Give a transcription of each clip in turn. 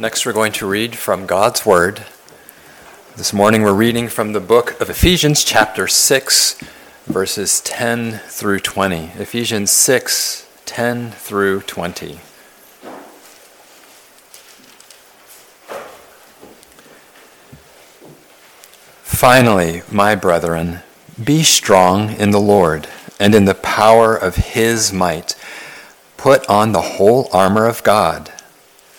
Next, we're going to read from God's Word. This morning, we're reading from the book of Ephesians, chapter 6, verses 10 through 20. Ephesians 6, 10 through 20. Finally, my brethren, be strong in the Lord and in the power of his might. Put on the whole armor of God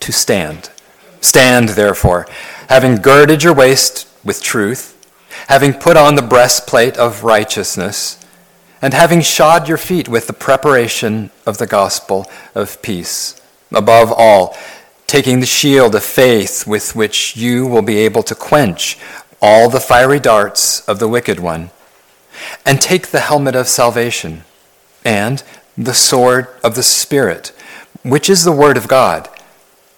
to stand. Stand, therefore, having girded your waist with truth, having put on the breastplate of righteousness, and having shod your feet with the preparation of the gospel of peace. Above all, taking the shield of faith with which you will be able to quench all the fiery darts of the wicked one, and take the helmet of salvation and the sword of the Spirit, which is the word of God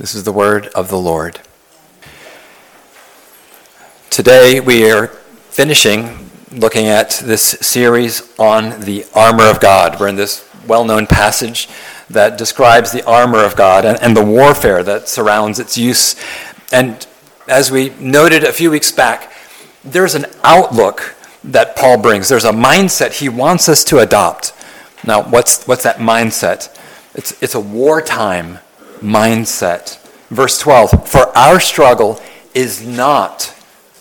This is the word of the Lord. Today we are finishing looking at this series on the armor of God. We're in this well known passage that describes the armor of God and, and, the warfare that surrounds its use. And as we noted a few weeks back, there's an outlook that Paul brings. There's a mindset he wants us to adopt. Now, what's, what's that mindset? It's, it's a wartime mindset. Verse 12 For our struggle is not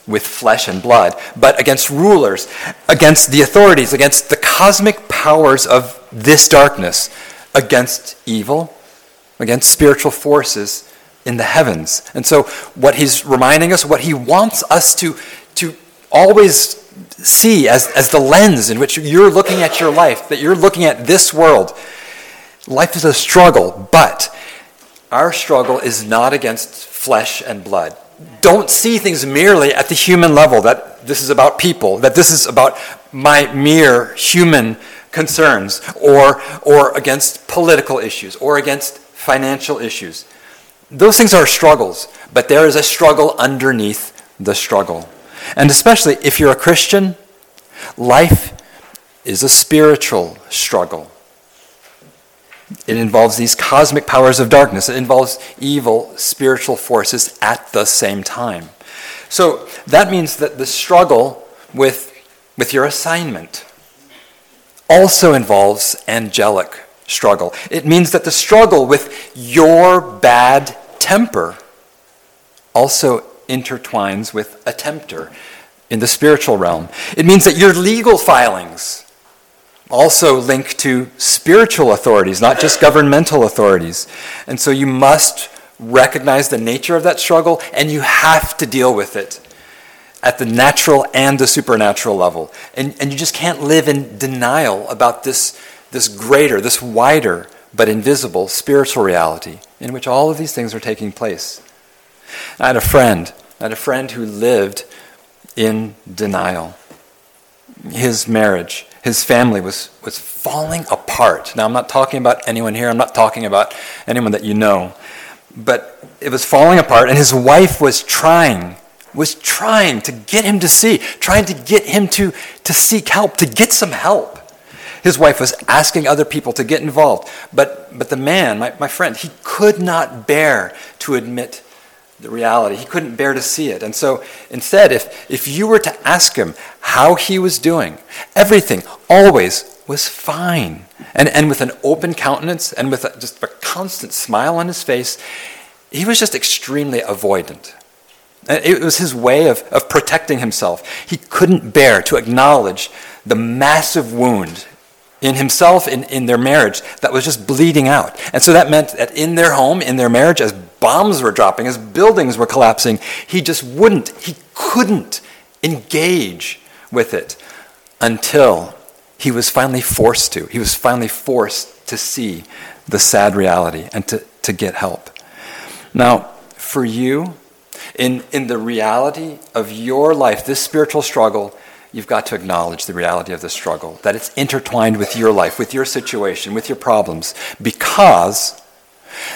with flesh and blood, but against rulers, against the authorities, against the cosmic powers of this darkness, against evil, against spiritual forces in the heavens. And so, what he's reminding us, what he wants us to, to always see as, as the lens in which you're looking at your life, that you're looking at this world, life is a struggle, but our struggle is not against flesh and blood. Don't see things merely at the human level, that this is about people, that this is about my mere human concerns, or, or against political issues, or against financial issues. Those things are struggles, but there is a struggle underneath the struggle. And especially if you're a Christian, life is a spiritual struggle. It involves these cosmic powers of darkness. It involves evil spiritual forces at the same time. So that means that the struggle with, with your assignment also involves angelic struggle. It means that the struggle with your bad temper also intertwines with a tempter in the spiritual realm. It means that your legal filings also link to spiritual authorities, not just governmental authorities. And so you must recognize the nature of that struggle and you have to deal with it at the natural and the supernatural level. And, and you just can't live in denial about this, this greater, this wider, but invisible spiritual reality in which all of these things are taking place. I had a friend, I had a friend who lived in denial. His marriage his family was, was falling apart. Now, I'm not talking about anyone here, I'm not talking about anyone that you know, but it was falling apart, and his wife was trying, was trying to get him to see, trying to get him to, to seek help, to get some help. His wife was asking other people to get involved, but, but the man, my, my friend, he could not bear to admit the reality. He couldn't bear to see it. And so instead, if, if you were to ask him how he was doing, everything always was fine. And, and with an open countenance and with a, just a constant smile on his face, he was just extremely avoidant. It was his way of, of protecting himself. He couldn't bear to acknowledge the massive wound in himself, in, in their marriage, that was just bleeding out. And so that meant that in their home, in their marriage, as bombs were dropping, as buildings were collapsing, he just wouldn't, he couldn't engage with it until he was finally forced to. He was finally forced to see the sad reality and to, to get help. Now, for you, in, in the reality of your life, this spiritual struggle, you've got to acknowledge the reality of the struggle, that it's intertwined with your life, with your situation, with your problems, because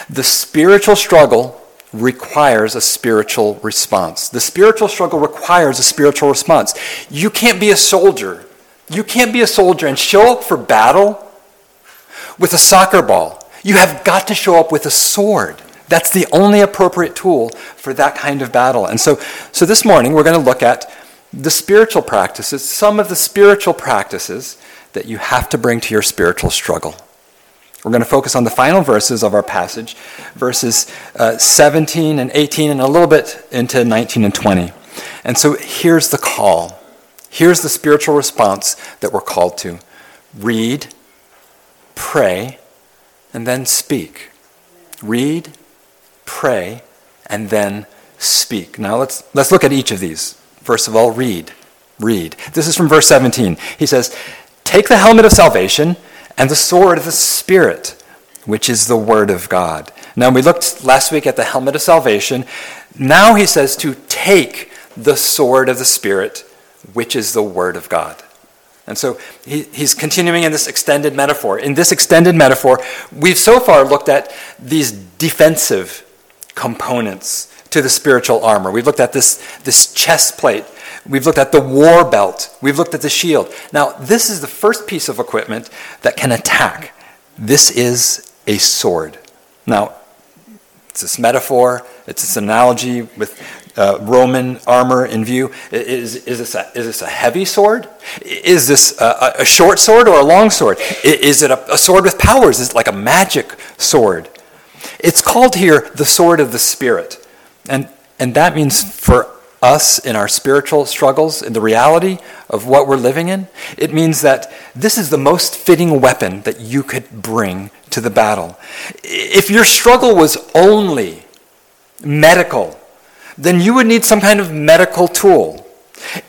the spiritual struggle requires a spiritual response. The spiritual struggle requires a spiritual response. You can't be a soldier. You can't be a soldier and show up for battle with a soccer ball. You have got to show up with a sword. That's the only appropriate tool for that kind of battle. And so, so this morning we're going to look at the spiritual practices, some of the spiritual practices that you have to bring to your spiritual struggle. We're going to focus on the final verses of our passage, verses uh, 17 and 18, and a little bit into 19 and 20. And so here's the call. Here's the spiritual response that we're called to read, pray, and then speak. Read, pray, and then speak. Now let's, let's look at each of these. First of all, read. Read. This is from verse 17. He says, Take the helmet of salvation and the sword of the Spirit, which is the Word of God. Now, we looked last week at the helmet of salvation. Now he says to take the sword of the Spirit, which is the Word of God. And so he, he's continuing in this extended metaphor. In this extended metaphor, we've so far looked at these defensive components to the spiritual armor. We've looked at this, this chest plate. We've looked at the war belt. We've looked at the shield. Now, this is the first piece of equipment that can attack. This is a sword. Now, it's this metaphor, it's this analogy with uh, Roman armor in view. Is, is, this a, is this a heavy sword? Is this a, a short sword or a long sword? Is it a, a sword with powers? Is it like a magic sword? It's called here the sword of the Spirit. And, and that means for us in our spiritual struggles, in the reality of what we're living in, it means that this is the most fitting weapon that you could bring to the battle. If your struggle was only medical, then you would need some kind of medical tool.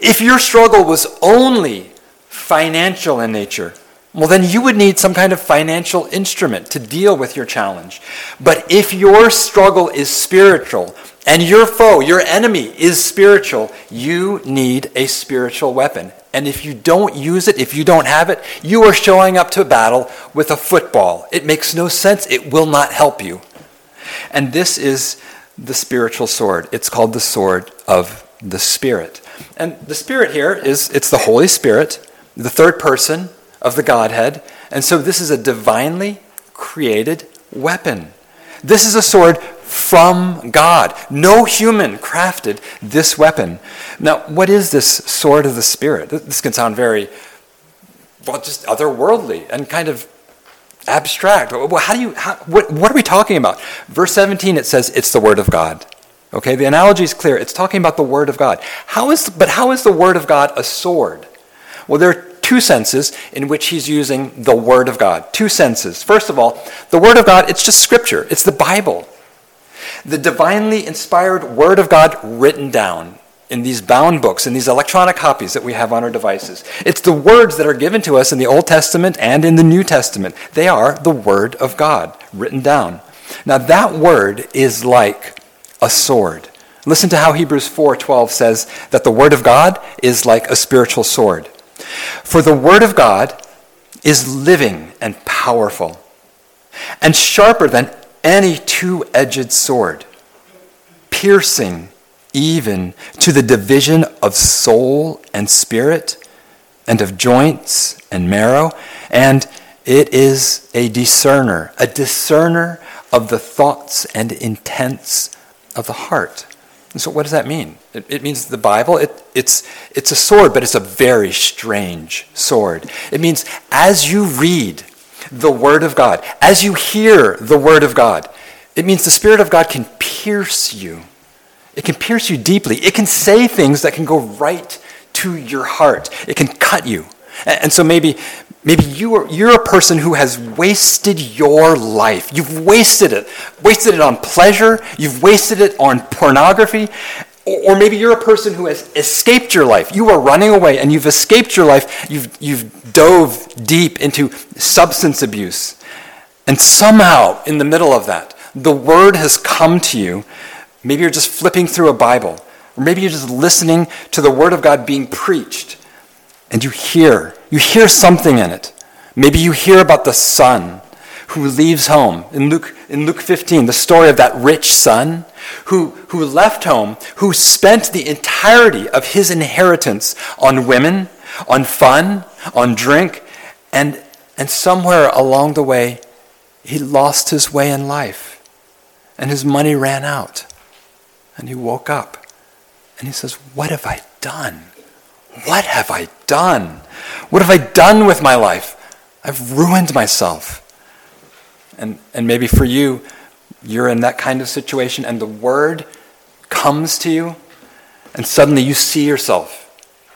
If your struggle was only financial in nature, well, then you would need some kind of financial instrument to deal with your challenge. But if your struggle is spiritual and your foe, your enemy, is spiritual, you need a spiritual weapon. And if you don't use it, if you don't have it, you are showing up to battle with a football. It makes no sense. It will not help you. And this is the spiritual sword. It's called the sword of the Spirit. And the Spirit here is it's the Holy Spirit, the third person of the Godhead. And so this is a divinely created weapon. This is a sword from God. No human crafted this weapon. Now, what is this sword of the Spirit? This can sound very, well, just otherworldly and kind of abstract. Well, how do you, how, what, what are we talking about? Verse 17, it says it's the Word of God. Okay, the analogy is clear. It's talking about the Word of God. How is, but how is the Word of God a sword? Well, there are two senses in which he's using the Word of God. Two senses. First of all, the Word of God, it's just Scripture, it's the Bible. The divinely inspired Word of God written down in these bound books, in these electronic copies that we have on our devices. It's the words that are given to us in the Old Testament and in the New Testament. They are the Word of God written down. Now, that word is like a sword. Listen to how Hebrews 4:12 says that the word of God is like a spiritual sword. For the word of God is living and powerful and sharper than any two-edged sword, piercing even to the division of soul and spirit, and of joints and marrow, and it is a discerner, a discerner of the thoughts and intents of the heart. And so, what does that mean? It, it means the Bible, it, it's, it's a sword, but it's a very strange sword. It means as you read the Word of God, as you hear the Word of God, It means the Spirit of God can pierce you. It can pierce you deeply. It can say things that can go right to your heart. It can cut you. And so maybe, maybe you are, you're a person who has wasted your life. You've wasted it. Wasted it on pleasure. You've wasted it on pornography. Or maybe you're a person who has escaped your life. You are running away and you've escaped your life. You've, you've dove deep into substance abuse. And somehow, in the middle of that, the word has come to you. Maybe you're just flipping through a Bible, or maybe you're just listening to the word of God being preached, and you hear, you hear something in it. Maybe you hear about the son who leaves home. In Luke, in Luke 15, the story of that rich son who, who left home, who spent the entirety of his inheritance on women, on fun, on drink, and, and somewhere along the way, he lost his way in life. And his money ran out. And he woke up. And he says, What have I done? What have I done? What have I done with my life? I've ruined myself. And, and maybe for you, you're in that kind of situation, and the word comes to you, and suddenly you see yourself.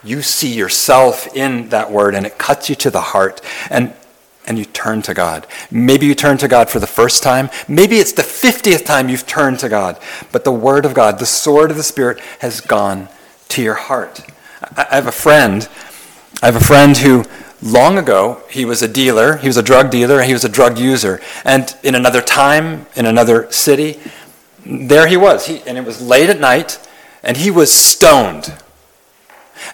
You see yourself in that word, and it cuts you to the heart. And and you turn to God. Maybe you turn to God for the first time. Maybe it's the 50th time you've turned to God. But the Word of God, the sword of the Spirit, has gone to your heart. I have a friend. I have a friend who long ago, he was a dealer, he was a drug dealer, he was a drug user. And in another time, in another city, there he was. He, and it was late at night, and he was stoned.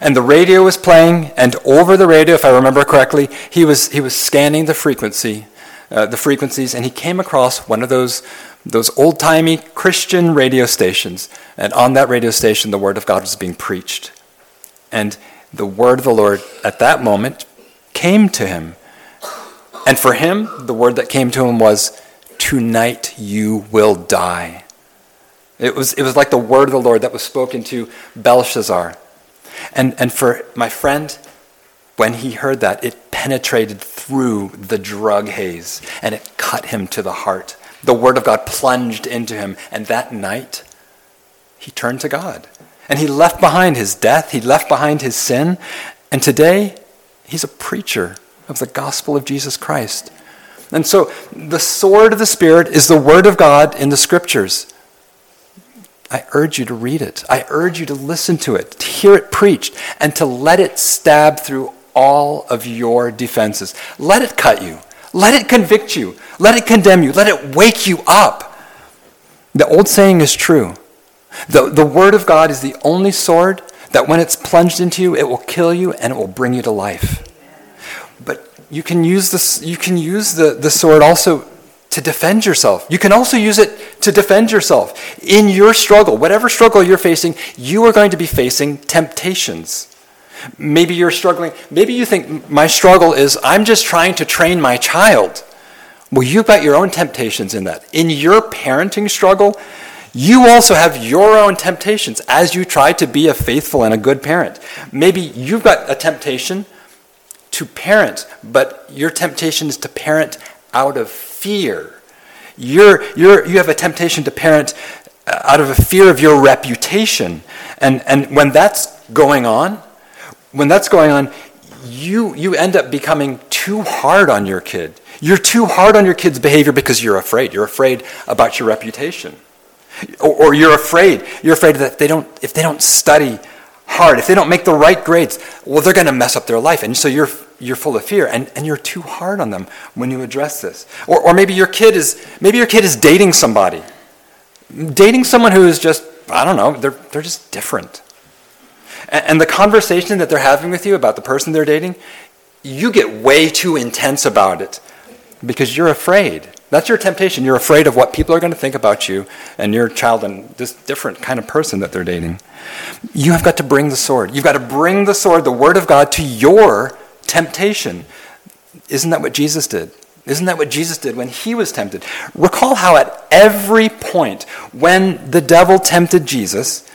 And the radio was playing, and over the radio, if I remember correctly, he was, he was scanning the frequency, uh, the frequencies, and he came across one of those, those old timey Christian radio stations. And on that radio station, the Word of God was being preached. And the Word of the Lord at that moment came to him. And for him, the word that came to him was, Tonight you will die. It was, it was like the word of the Lord that was spoken to Belshazzar. And, and for my friend, when he heard that, it penetrated through the drug haze and it cut him to the heart. The word of God plunged into him. And that night, he turned to God. And he left behind his death, he left behind his sin. And today, He's a preacher of the gospel of Jesus Christ. And so the sword of the Spirit is the word of God in the scriptures. I urge you to read it. I urge you to listen to it, to hear it preached, and to let it stab through all of your defenses. Let it cut you. Let it convict you. Let it condemn you. Let it wake you up. The old saying is true. The, the Word of God is the only sword that when it's plunged into you, it will kill you and it will bring you to life. But you can use, this, you can use the, the sword also to defend yourself. You can also use it to defend yourself. In your struggle, whatever struggle you're facing, you are going to be facing temptations. Maybe you're struggling. Maybe you think my struggle is I'm just trying to train my child. Well, you've got your own temptations in that. In your parenting struggle, you also have your own temptations as you try to be a faithful and a good parent. Maybe you've got a temptation to parent, but your temptation is to parent out of fear. You're, you're, you have a temptation to parent uh, out of a fear of your reputation. And, and when that's going on, when that's going on, you, you end up becoming too hard on your kid. You're too hard on your kid's behavior because you're afraid. You're afraid about your reputation. Or, or you're afraid. You're afraid that if they don't, if they don't study hard, if they don't make the right grades, well, they're going to mess up their life. And so you're, you're full of fear and, and you're too hard on them when you address this. Or, or maybe your kid is, maybe your kid is dating somebody. Dating someone who is just, I don't know, they're, they're just different. And, and the conversation that they're having with you about the person they're dating, you get way too intense about it because you're afraid. That's your temptation. You're afraid of what people are going to think about you and your child and this different kind of person that they're dating. You have got to bring the sword. You've got to bring the sword, the word of God, to your temptation. Isn't that what Jesus did? Isn't that what Jesus did when he was tempted? Recall how at every point when the devil tempted Jesus,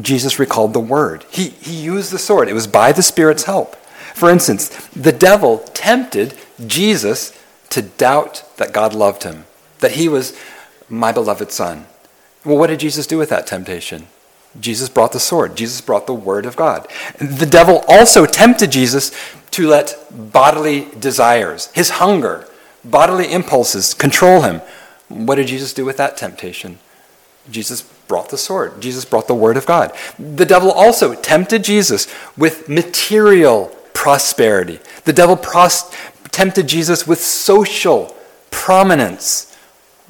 Jesus recalled the word. He, he used the sword. It was by the Spirit's help. For instance, the devil tempted Jesus to doubt that God loved him, that he was my beloved Son. Well, what did Jesus do with that temptation? Jesus brought the sword. Jesus brought the word of God. The devil also tempted Jesus to let bodily desires, his hunger, bodily impulses control him. What did Jesus do with that temptation? Jesus brought the sword. Jesus brought the word of God. The devil also tempted Jesus with material prosperity. The devil pros- tempted Jesus with social prominence.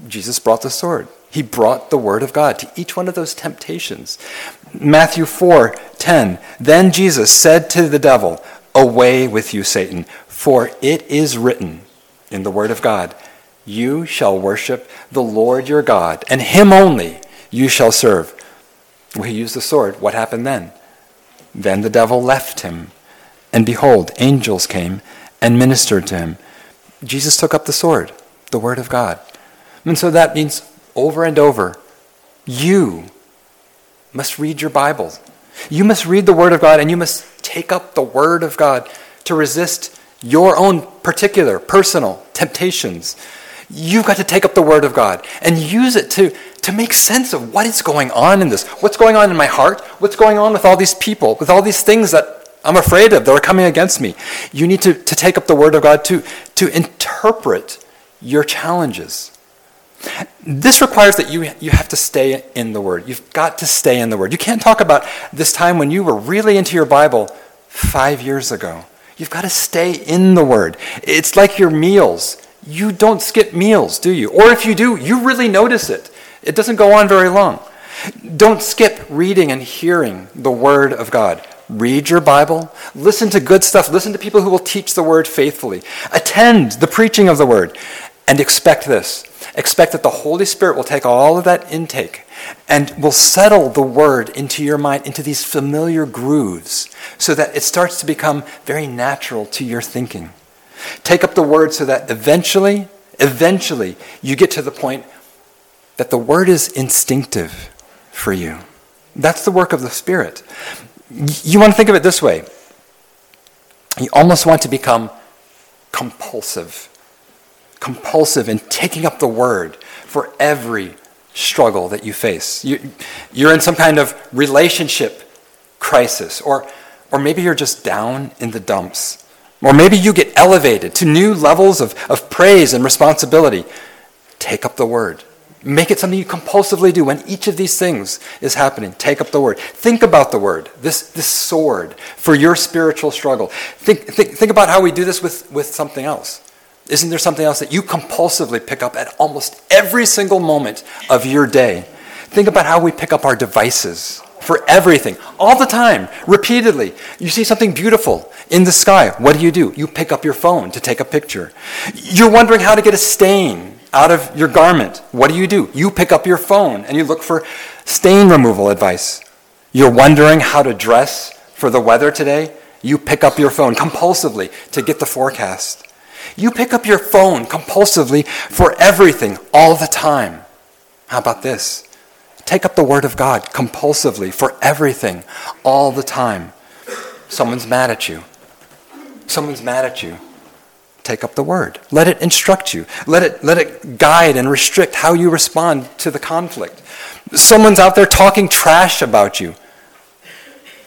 Jesus brought the sword. He brought the word of God to each one of those temptations. Matthew 4 10. Then Jesus said to the devil, Away with you, Satan, for it is written in the word of God, You shall worship the Lord your God, and him only you shall serve. Well, he used the sword. What happened then? Then the devil left him, and behold, angels came and ministered to him. Jesus took up the sword, the word of God. And so that means over and over, you must read your Bible. You must read the Word of God and you must take up the Word of God to resist your own particular personal temptations. You've got to take up the Word of God and use it to, to make sense of what is going on in this. What's going on in my heart? What's going on with all these people, with all these things that I'm afraid of They're coming against me? You need to, to take up the Word of God to, to interpret your challenges. This requires that you, you have to stay in the Word. You've got to stay in the Word. You can't talk about this time when you were really into your Bible five years ago. You've got to stay in the Word. It's like your meals. You don't skip meals, do you? Or if you do, you really notice it. It doesn't go on very long. Don't skip reading and hearing the Word of God. Read your Bible. Listen to good stuff. Listen to people who will teach the Word faithfully. Attend the preaching of the Word. And expect this expect that the Holy Spirit will take all of that intake and will settle the word into your mind, into these familiar grooves, so that it starts to become very natural to your thinking. Take up the word so that eventually, eventually, you get to the point that the word is instinctive for you. That's the work of the Spirit. You want to think of it this way you almost want to become compulsive compulsive in taking up the word for every struggle that you face. You, you're in some kind of relationship crisis, or, or maybe you're just down in the dumps. Or maybe you get elevated to new levels of, of praise and responsibility. Take up the word. Make it something you compulsively do when each of these things is happening. Take up the word. Think about the word, this, this sword for your spiritual struggle. Think, think, think about how we do this with, with something else. Isn't there something else that you compulsively pick up at almost every single moment of your day? Think about how we pick up our devices for everything, all the time, repeatedly. You see something beautiful in the sky. What do you do? You pick up your phone to take a picture. You're wondering how to get a stain out of your garment. What do you do? You pick up your phone and you look for stain removal advice. You're wondering how to dress for the weather today. You pick up your phone compulsively to get the forecast. You pick up your phone compulsively for everything all the time. How about this? Take up the Word of God compulsively for everything all the time. Someone's mad at you. Someone's mad at you. Take up the Word. Let it instruct you. Let it, let it guide and restrict how you respond to the conflict. Someone's out there talking trash about you.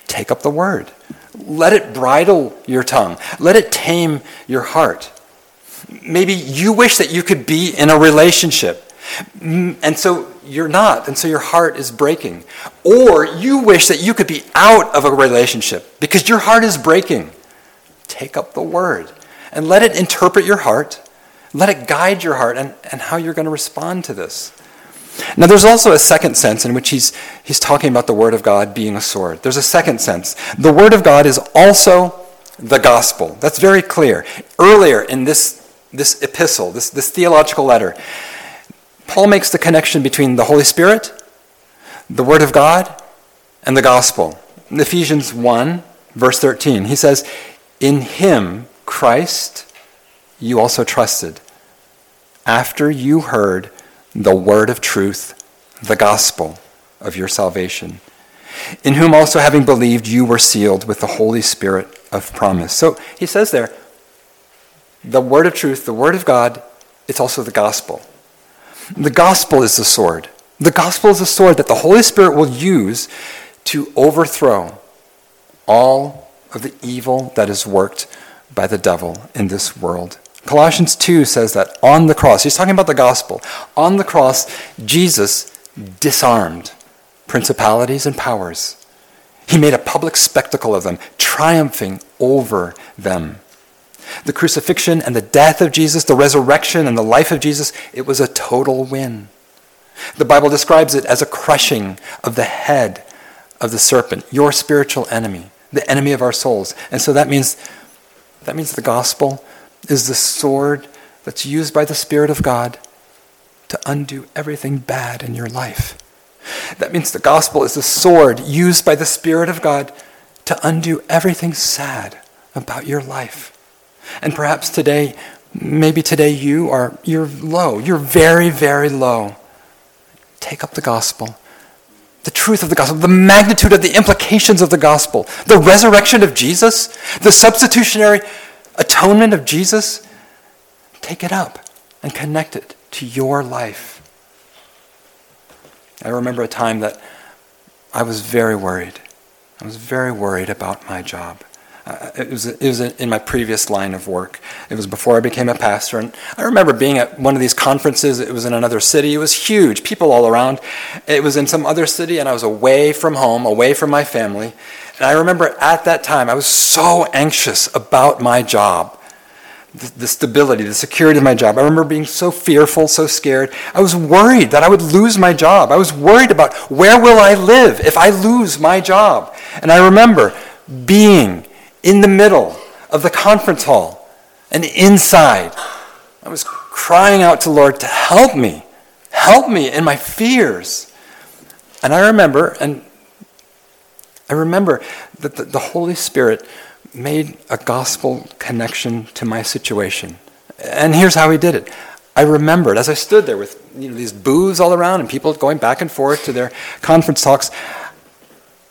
Take up the Word. Let it bridle your tongue. Let it tame your heart. Maybe you wish that you could be in a relationship. Mm, and so you're not, and so your heart is breaking. Or you wish that you could be out of a relationship because your heart is breaking. Take up the word and let it interpret your heart, let it guide your heart and, and how you're going to respond to this. Now, there's also a second sense in which he's, he's talking about the Word of God being a sword. There's a second sense. The Word of God is also the gospel. That's very clear. Earlier in this this epistle, this, this theological letter, Paul makes the connection between the Holy Spirit, the Word of God, and the gospel. In Ephesians 1, verse 13, he says, In him, Christ, you also trusted, after you heard the word of truth, the gospel of your salvation, in whom also having believed, you were sealed with the Holy Spirit of promise. So he says there, the word of truth, the word of God, it's also the gospel. The gospel is the sword. The gospel is the sword that the Holy Spirit will use to overthrow all of the evil that is worked by the devil in this world. Colossians 2 says that on the cross, he's talking about the gospel. On the cross, Jesus disarmed principalities and powers. He made a public spectacle of them, triumphing over them. The crucifixion and the death of Jesus, the resurrection and the life of Jesus, it was a total win. The Bible describes it as a crushing of the head of the serpent, your spiritual enemy, the enemy of our souls. And so that means that means the gospel is the sword that's used by the Spirit of God to undo everything bad in your life. That means the gospel is the sword used by the Spirit of God to undo everything sad about your life. And perhaps today, maybe today you are you're low. You're very, very low. Take up the gospel. The truth of the gospel, the magnitude of the implications of the gospel, the resurrection of Jesus, the substitutionary atonement of Jesus. Take it up and connect it to your life. I remember a time that I was very worried. I was very worried about my job. Uh, it, was, it was in my previous line of work. It was before I became a pastor. And I remember being at one of these conferences. It was in another city. It was huge, people all around. It was in some other city, and I was away from home, away from my family. And I remember at that time, I was so anxious about my job the, the stability, the security of my job. I remember being so fearful, so scared. I was worried that I would lose my job. I was worried about where will I live if I lose my job. And I remember being in the middle of the conference hall and inside. I was crying out to Lord to help me, help me in my fears. And I remember, and I remember that the, the Holy Spirit made a gospel connection to my situation. And here's how he did it. I remembered as I stood there with you know, these booths all around and people going back and forth to their conference talks.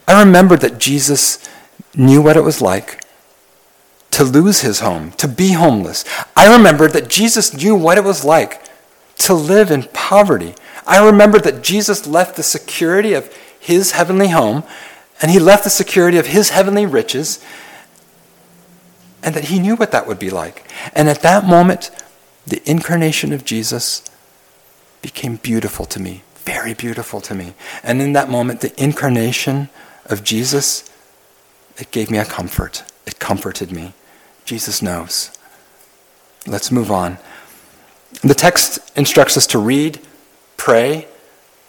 I remembered that Jesus knew what it was like to lose his home, to be homeless. I remembered that Jesus knew what it was like to live in poverty. I remembered that Jesus left the security of his heavenly home and he left the security of his heavenly riches and that he knew what that would be like. And at that moment, the incarnation of Jesus became beautiful to me, very beautiful to me. And in that moment, the incarnation of Jesus, it gave me a comfort. It comforted me. Jesus knows. Let's move on. The text instructs us to read, pray,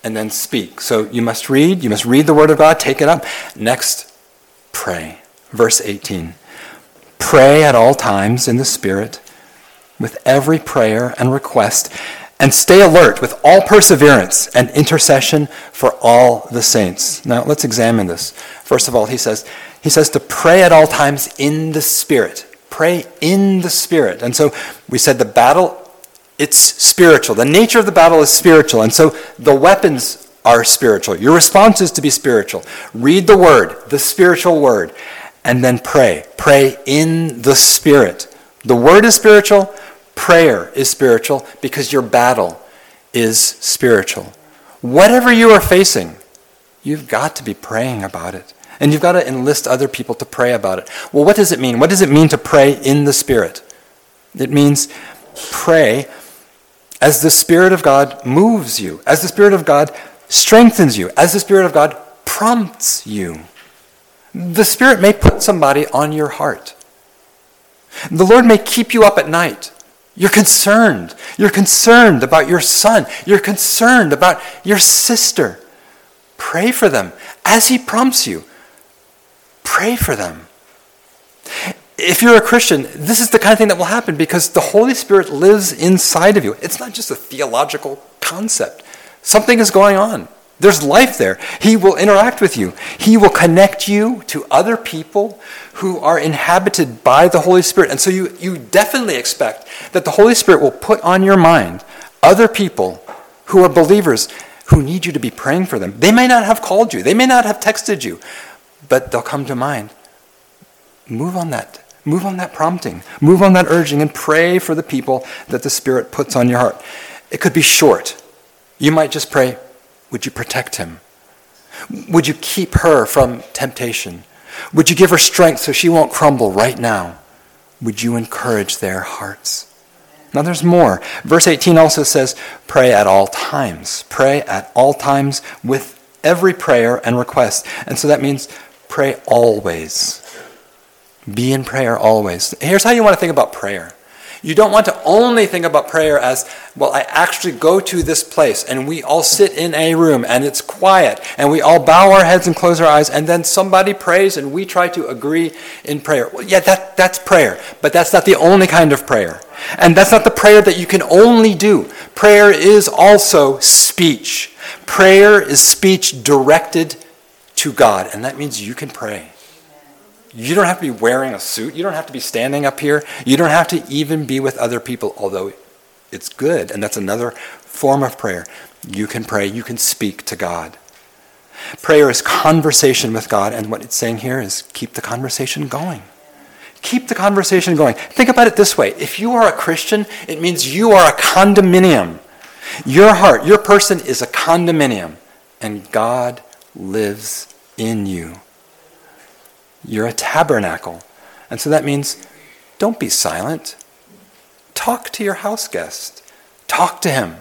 and then speak. So you must read, you must read the Word of God, take it up. Next, pray. Verse 18. Pray at all times in the Spirit, with every prayer and request, and stay alert with all perseverance and intercession for all the saints. Now let's examine this. First of all, he says, he says to pray at all times in the Spirit. Pray in the Spirit. And so we said the battle, it's spiritual. The nature of the battle is spiritual. And so the weapons are spiritual. Your response is to be spiritual. Read the Word, the spiritual Word, and then pray. Pray in the Spirit. The Word is spiritual, prayer is spiritual because your battle is spiritual. Whatever you are facing, you've got to be praying about it. And you've got to enlist other people to pray about it. Well, what does it mean? What does it mean to pray in the Spirit? It means pray as the Spirit of God moves you, as the Spirit of God strengthens you, as the Spirit of God prompts you. The Spirit may put somebody on your heart. The Lord may keep you up at night. You're concerned. You're concerned about your son. You're concerned about your sister. Pray for them as He prompts you. Pray for them. If you're a Christian, this is the kind of thing that will happen because the Holy Spirit lives inside of you. It's not just a theological concept, something is going on. There's life there. He will interact with you. He will connect you to other people who are inhabited by the Holy Spirit. And so you, you definitely expect that the Holy Spirit will put on your mind other people who are believers who need you to be praying for them. They may not have called you, they may not have texted you, but they'll come to mind. Move on that. Move on that prompting. Move on that urging and pray for the people that the Spirit puts on your heart. It could be short. You might just pray, Would you protect him? Would you keep her from temptation? Would you give her strength so she won't crumble right now? Would you encourage their hearts? Now there's more. Verse 18 also says, Pray at all times. Pray at all times with every prayer and request. And so that means pray always. Be in prayer always. Here's how you want to think about prayer. You don't want to only think about prayer as, well, I actually go to this place and we all sit in a room and it's quiet and we all bow our heads and close our eyes and then somebody prays and we try to agree in prayer. Well, yeah, that, that's prayer, but that's not the only kind of prayer. And that's not the prayer that you can only do. Prayer is also speech. Prayer is speech directed to God, and that means you can pray. You don't have to be wearing a suit. You don't have to be standing up here. You don't have to even be with other people, although it's good, and that's another form of prayer. You can pray, you can speak to God. Prayer is conversation with God, and what it's saying here is keep the conversation going. Keep the conversation going. Think about it this way if you are a Christian, it means you are a condominium. Your heart, your person is a condominium, and God lives in you. You're a tabernacle. And so that means don't be silent. Talk to your house guest. Talk to him.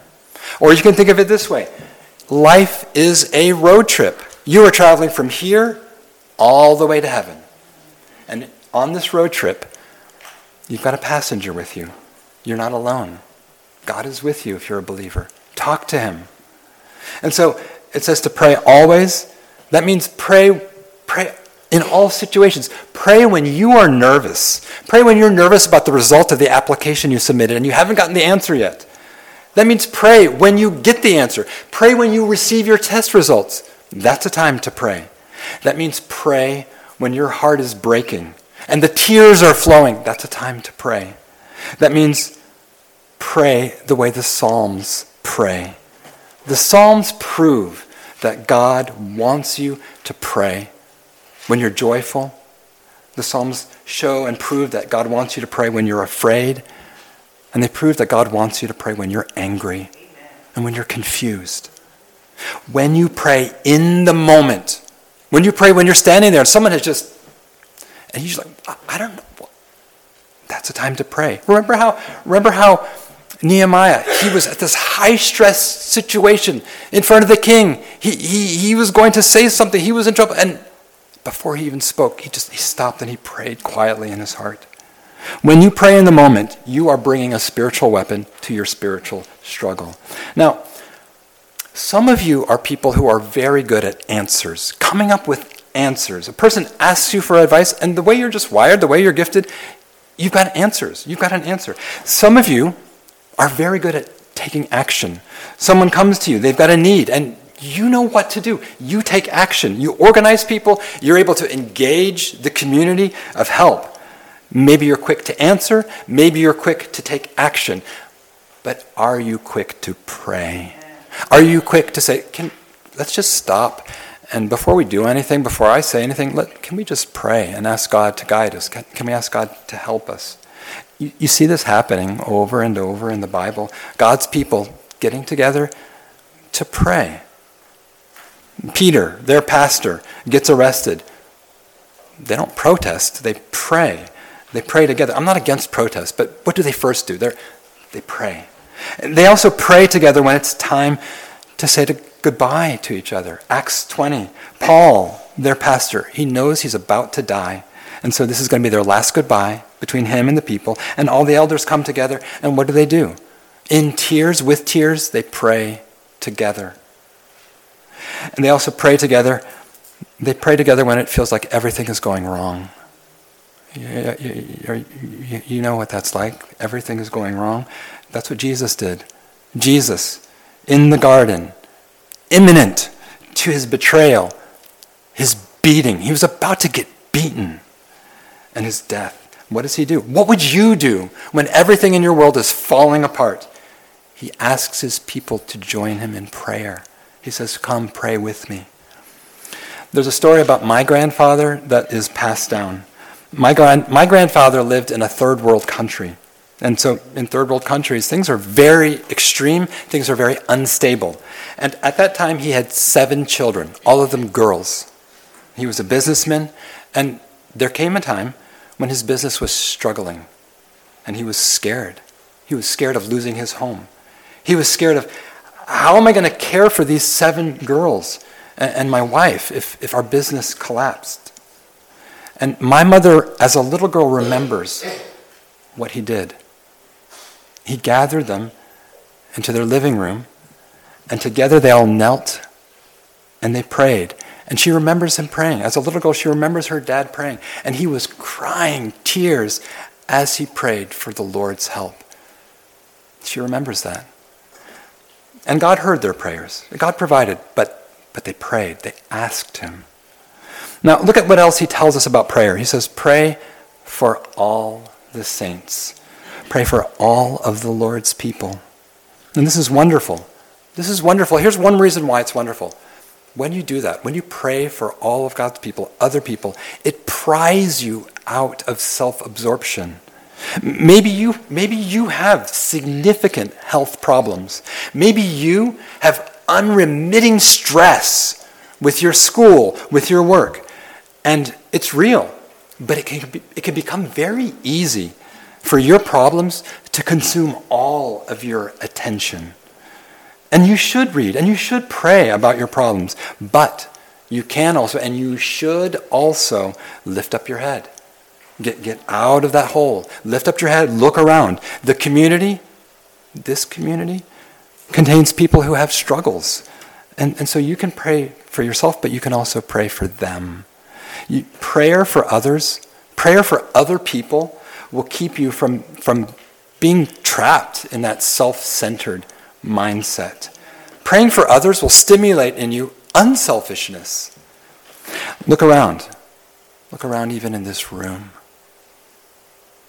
Or you can think of it this way life is a road trip. You are traveling from here all the way to heaven. And on this road trip, you've got a passenger with you. You're not alone. God is with you if you're a believer. Talk to him. And so it says to pray always. That means pray, pray in all situations. Pray when you are nervous. Pray when you're nervous about the result of the application you submitted and you haven't gotten the answer yet. That means pray when you get the answer. Pray when you receive your test results. That's a time to pray. That means pray when your heart is breaking and the tears are flowing. That's a time to pray. That means pray the way the Psalms pray. The Psalms prove that God wants you to pray when you're joyful. The Psalms show and prove that God wants you to pray when you're afraid. And they prove that God wants you to pray when you're angry and when you're confused. When you pray in the moment, when you pray when you're standing there and someone has just, and you're like, I don't know. That's a time to pray. Remember how, remember how Nehemiah, he was at this high stress situation in front of the king. He, he, he was going to say something. He was in trouble. And before he even spoke, he just he stopped and he prayed quietly in his heart. When you pray in the moment, you are bringing a spiritual weapon to your spiritual struggle. Now, some of you are people who are very good at answers, coming up with answers. A person asks you for advice, and the way you're just wired, the way you're gifted, you've got answers. You've got an answer. Some of you are very good at taking action. Someone comes to you, they've got a need, and you know what to do. You take action. You organize people. You're able to engage the community of help. Maybe you're quick to answer. Maybe you're quick to take action. But are you quick to pray? Are you quick to say, can, let's just stop. And before we do anything, before I say anything, let, can we just pray and ask God to guide us? Can, can we ask God to help us? You, you see this happening over and over in the Bible. God's people getting together to pray. Peter, their pastor, gets arrested. They don't protest, they pray. They pray together. I'm not against protest, but what do they first do? They're, they pray. They also pray together when it's time to say to goodbye to each other. Acts 20. Paul, their pastor, he knows he's about to die. And so this is going to be their last goodbye between him and the people. And all the elders come together. And what do they do? In tears, with tears, they pray together. And they also pray together. They pray together when it feels like everything is going wrong. You, know what that's like. Everything is going wrong. That's what Jesus did. Jesus, in the garden, imminent to his betrayal, his beating. He was about to get beaten and his death. What does he do? What would you do when everything in your world is falling apart? He asks his people to join him in prayer. He says, Come pray with me. There's a story about my grandfather that is passed down. My, my grandfather lived in a third world country. And so in third world countries, things are very extreme, things are very unstable. And at that time, he had seven children, all of them girls. He was a businessman, and there came a time when his business was struggling, and he was scared. He was scared of losing his home. He was scared of how am I going to care for these seven girls and, my wife if, if our business collapsed? And my mother, as a little girl, remembers what he did. He gathered them into their living room, and together they all knelt and they prayed. And she remembers him praying. As a little girl, she remembers her dad praying. And he was crying tears as he prayed for the Lord's help. She remembers that. And God heard their prayers. God provided, but, but they prayed. They asked him. Now, look at what else he tells us about prayer. He says, Pray for all the saints. Pray for all of the Lord's people. And this is wonderful. This is wonderful. Here's one reason why it's wonderful. When you do that, when you pray for all of God's people, other people, it pries you out of self absorption. Maybe you, maybe you have significant health problems. Maybe you have unremitting stress with your school, with your work. And it's real, but it can, be, it can become very easy for your problems to consume all of your attention. And you should read and you should pray about your problems, but you can also, and you should also lift up your head. Get, get out of that hole. Lift up your head. Look around. The community, this community, contains people who have struggles. And, and so you can pray for yourself, but you can also pray for them. You, prayer for others, prayer for other people will keep you from, from being trapped in that self centered mindset. Praying for others will stimulate in you unselfishness. Look around. Look around even in this room.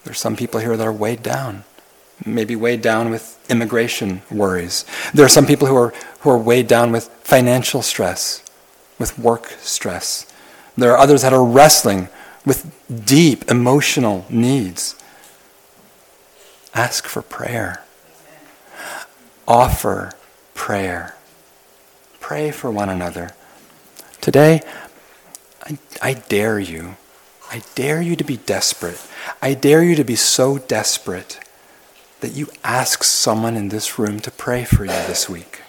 There's some people here that are weighed down, maybe weighed down with immigration worries. There are some people who are, who are weighed down with financial stress, with work stress. There are others that are wrestling with deep emotional needs. Ask for prayer. Offer prayer. Pray for one another. Today, I, I, dare you. I dare you to be desperate. I dare you to be so desperate that you ask someone in this room to pray for you this week.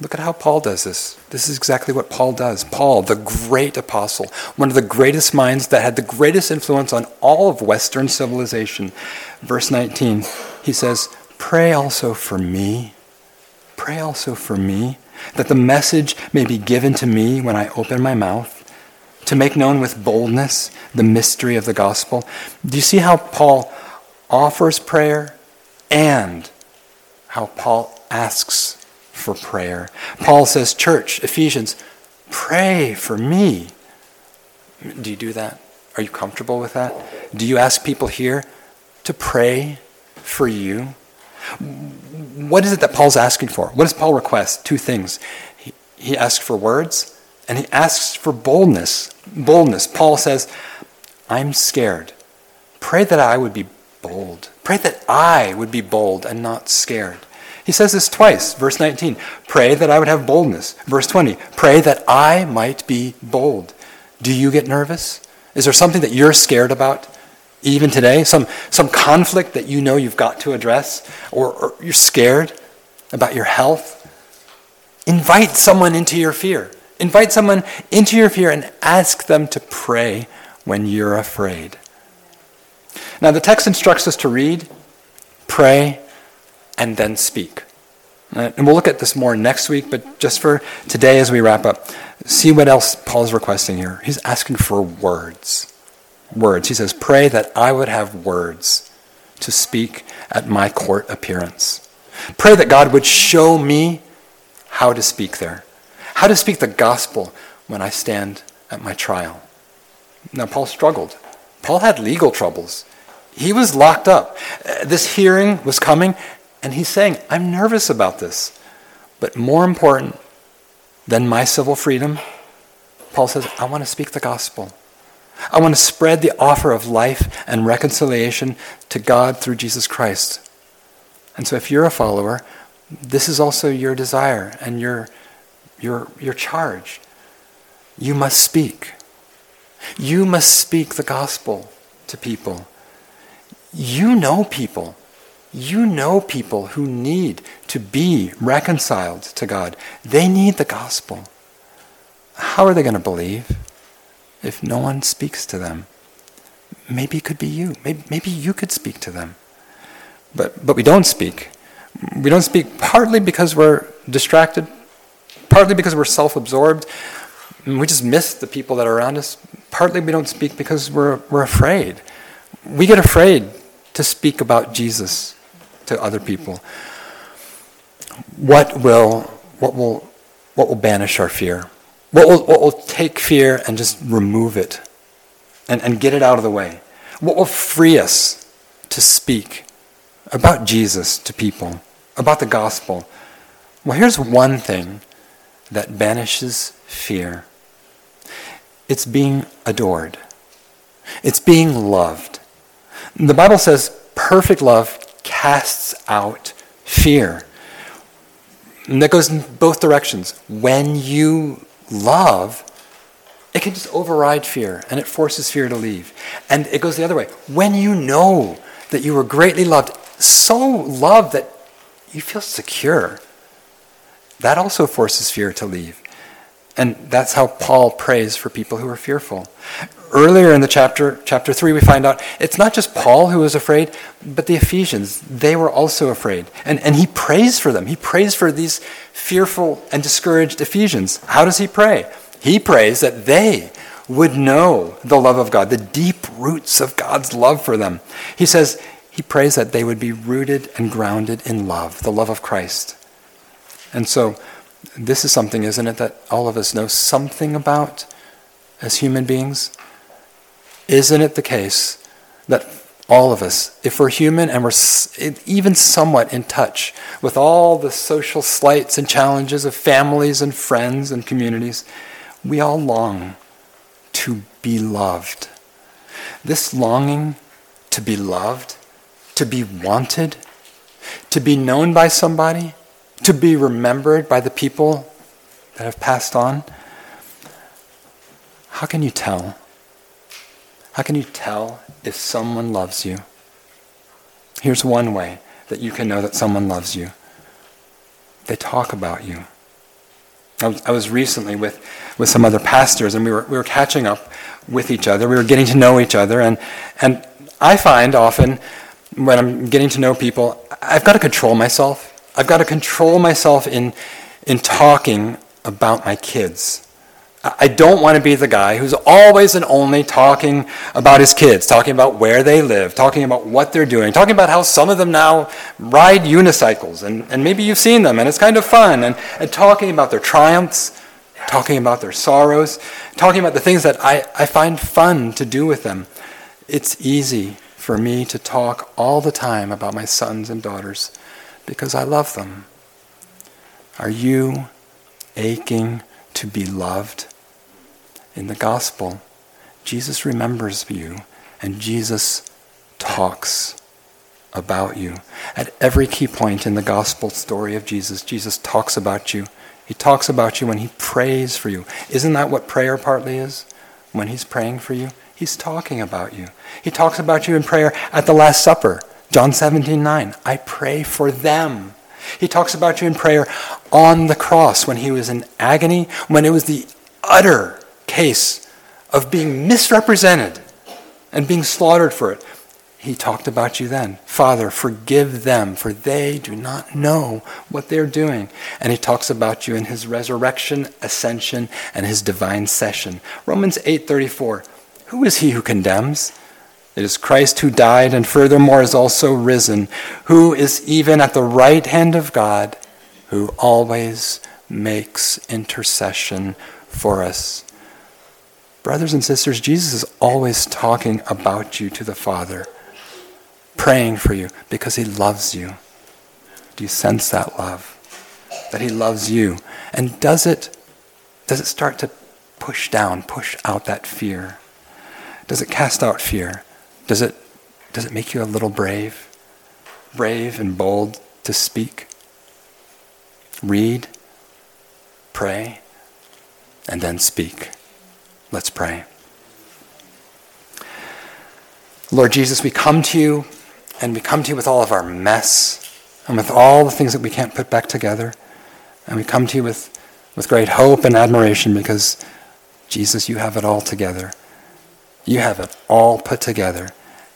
Look at how Paul does this. This is exactly what Paul does. Paul, the great apostle, one of the greatest minds that had the greatest influence on all of Western civilization. Verse 19, he says, Pray also for me. Pray also for me, that the message may be given to me when I open my mouth, to make known with boldness the mystery of the gospel. Do you see how Paul offers prayer and how Paul asks for prayer. Paul says, Church, Ephesians, pray for me. Do you do that? Are you comfortable with that? Do you ask people here to pray for you? What is it that Paul's asking for? What does Paul request? Two things. He, he asks for words and he asks for boldness. Boldness. Paul says, I'm scared. Pray that I would be bold. Pray that I would be bold and not scared. He says this twice. Verse 19, pray that I would have boldness. Verse 20, pray that I might be bold. Do you get nervous? Is there something that you're scared about even today? Some, some conflict that you know you've got to address? Or, or you're scared about your health? Invite someone into your fear. Invite someone into your fear and ask them to pray when you're afraid. Now, the text instructs us to read, pray, and then speak. Uh, and we'll look at this more next week, but just for today as we wrap up, see what else Paul's requesting here. He's asking for words. Words. He says, Pray that I would have words to speak at my court appearance. Pray that God would show me how to speak there, how to speak the gospel when I stand at my trial. Now, Paul struggled. Paul had legal troubles. He was locked up. Uh, this hearing was coming, and he's saying, I'm nervous about this. But more important than my civil freedom, Paul says, I want to speak the gospel. I want to spread the offer of life and reconciliation to God through Jesus Christ. And so if you're a follower, this is also your desire and your, your, your charge. You must speak. You must speak the gospel to people. You know people. You know people who need to be reconciled to God. They need the gospel. How are they going to believe if no one speaks to them? Maybe it could be you. Maybe, maybe you could speak to them. But, but we don't speak. We don't speak partly because we're distracted, partly because we're self absorbed. We just miss the people that are around us. Partly we don't speak because we're, we're afraid. We get afraid to speak about Jesus to other people. What will, what will, what will banish our fear? What will, what will take fear and just remove it and, and get it out of the way? What will free us to speak about Jesus to people, about the gospel? Well, here's one thing that banishes fear it's being adored, it's being loved. The Bible says perfect love casts out fear. And that goes in both directions. When you love, it can just override fear and it forces fear to leave. And it goes the other way. When you know that you were greatly loved, so loved that you feel secure, that also forces fear to leave. And that's how Paul prays for people who are fearful. Earlier in the chapter, chapter 3, we find out it's not just Paul who was afraid, but the Ephesians. They were also afraid. And, and he prays for them. He prays for these fearful and discouraged Ephesians. How does he pray? He prays that they would know the love of God, the deep roots of God's love for them. He says, he prays that they would be rooted and grounded in love, the love of Christ. And so, this is something, isn't it, that all of us know something about as human beings? Isn't it the case that all of us, if we're human and we're even somewhat in touch with all the social slights and challenges of families and friends and communities, we all long to be loved. This longing to be loved, to be wanted, to be known by somebody, to be remembered by the people that have passed on, how can you tell? How can you tell if someone loves you? Here's one way that you can know that someone loves you they talk about you. I was, I was, recently with, with some other pastors, and we were, we were catching up with each other. We were getting to know each other. And, and I find often when I'm getting to know people, I've got to control myself. I've got to control myself in, in talking about my kids. I don't want to be the guy who's always and only talking about his kids, talking about where they live, talking about what they're doing, talking about how some of them now ride unicycles, and, and maybe you've seen them, and it's kind of fun, and, and talking about their triumphs, talking about their sorrows, talking about the things that I, I find fun to do with them. It's easy for me to talk all the time about my sons and daughters because I love them. Are you aching to be loved? In the gospel, Jesus remembers you and Jesus talks about you. At every key point in the gospel story of Jesus, Jesus talks about you. He talks about you when he prays for you. Isn't that what prayer partly is? When he's praying for you, he's talking about you. He talks about you in prayer at the Last Supper. John 17, 9. I pray for them. He talks about you in prayer on the cross when he was in agony, when it was the utter case of being misrepresented and being slaughtered for it. He talked about you then. Father, forgive them, for they do not know what they're doing. And he talks about you in his resurrection, ascension, and his divine session. Romans 8:34. Who is he who condemns? It is Christ who died and furthermore is also risen, who is even at the right hand of God, who always makes intercession for us. Brothers and sisters, Jesus is always talking about you to the Father, praying for you because he loves you. Do you sense that love? That he loves you. And does it does it start to push down, push out that fear? Does it cast out fear? Does it, does it make you a little brave? Brave and bold to speak? Read, pray, and then speak. Let's pray. Lord Jesus, we come to you, and we come to you with all of our mess, and with all the things that we can't put back together. And we come to you with, with great hope and admiration because, Jesus, you have it all together. You have it all put together,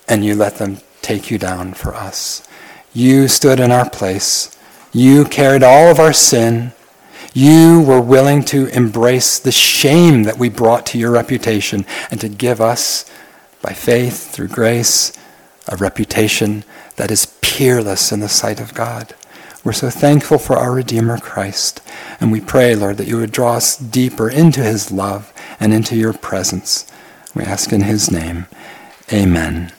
and you let them take you down for us. You stood in our place. You carried all of our sin. You were willing to embrace the shame that we brought to your reputation and to give us by faith, through grace, a reputation that is peerless in the sight of God. We're so thankful for our Redeemer Christ. And we pray, Lord, that you would draw us deeper into his love and into your presence. We ask in his name. Amen.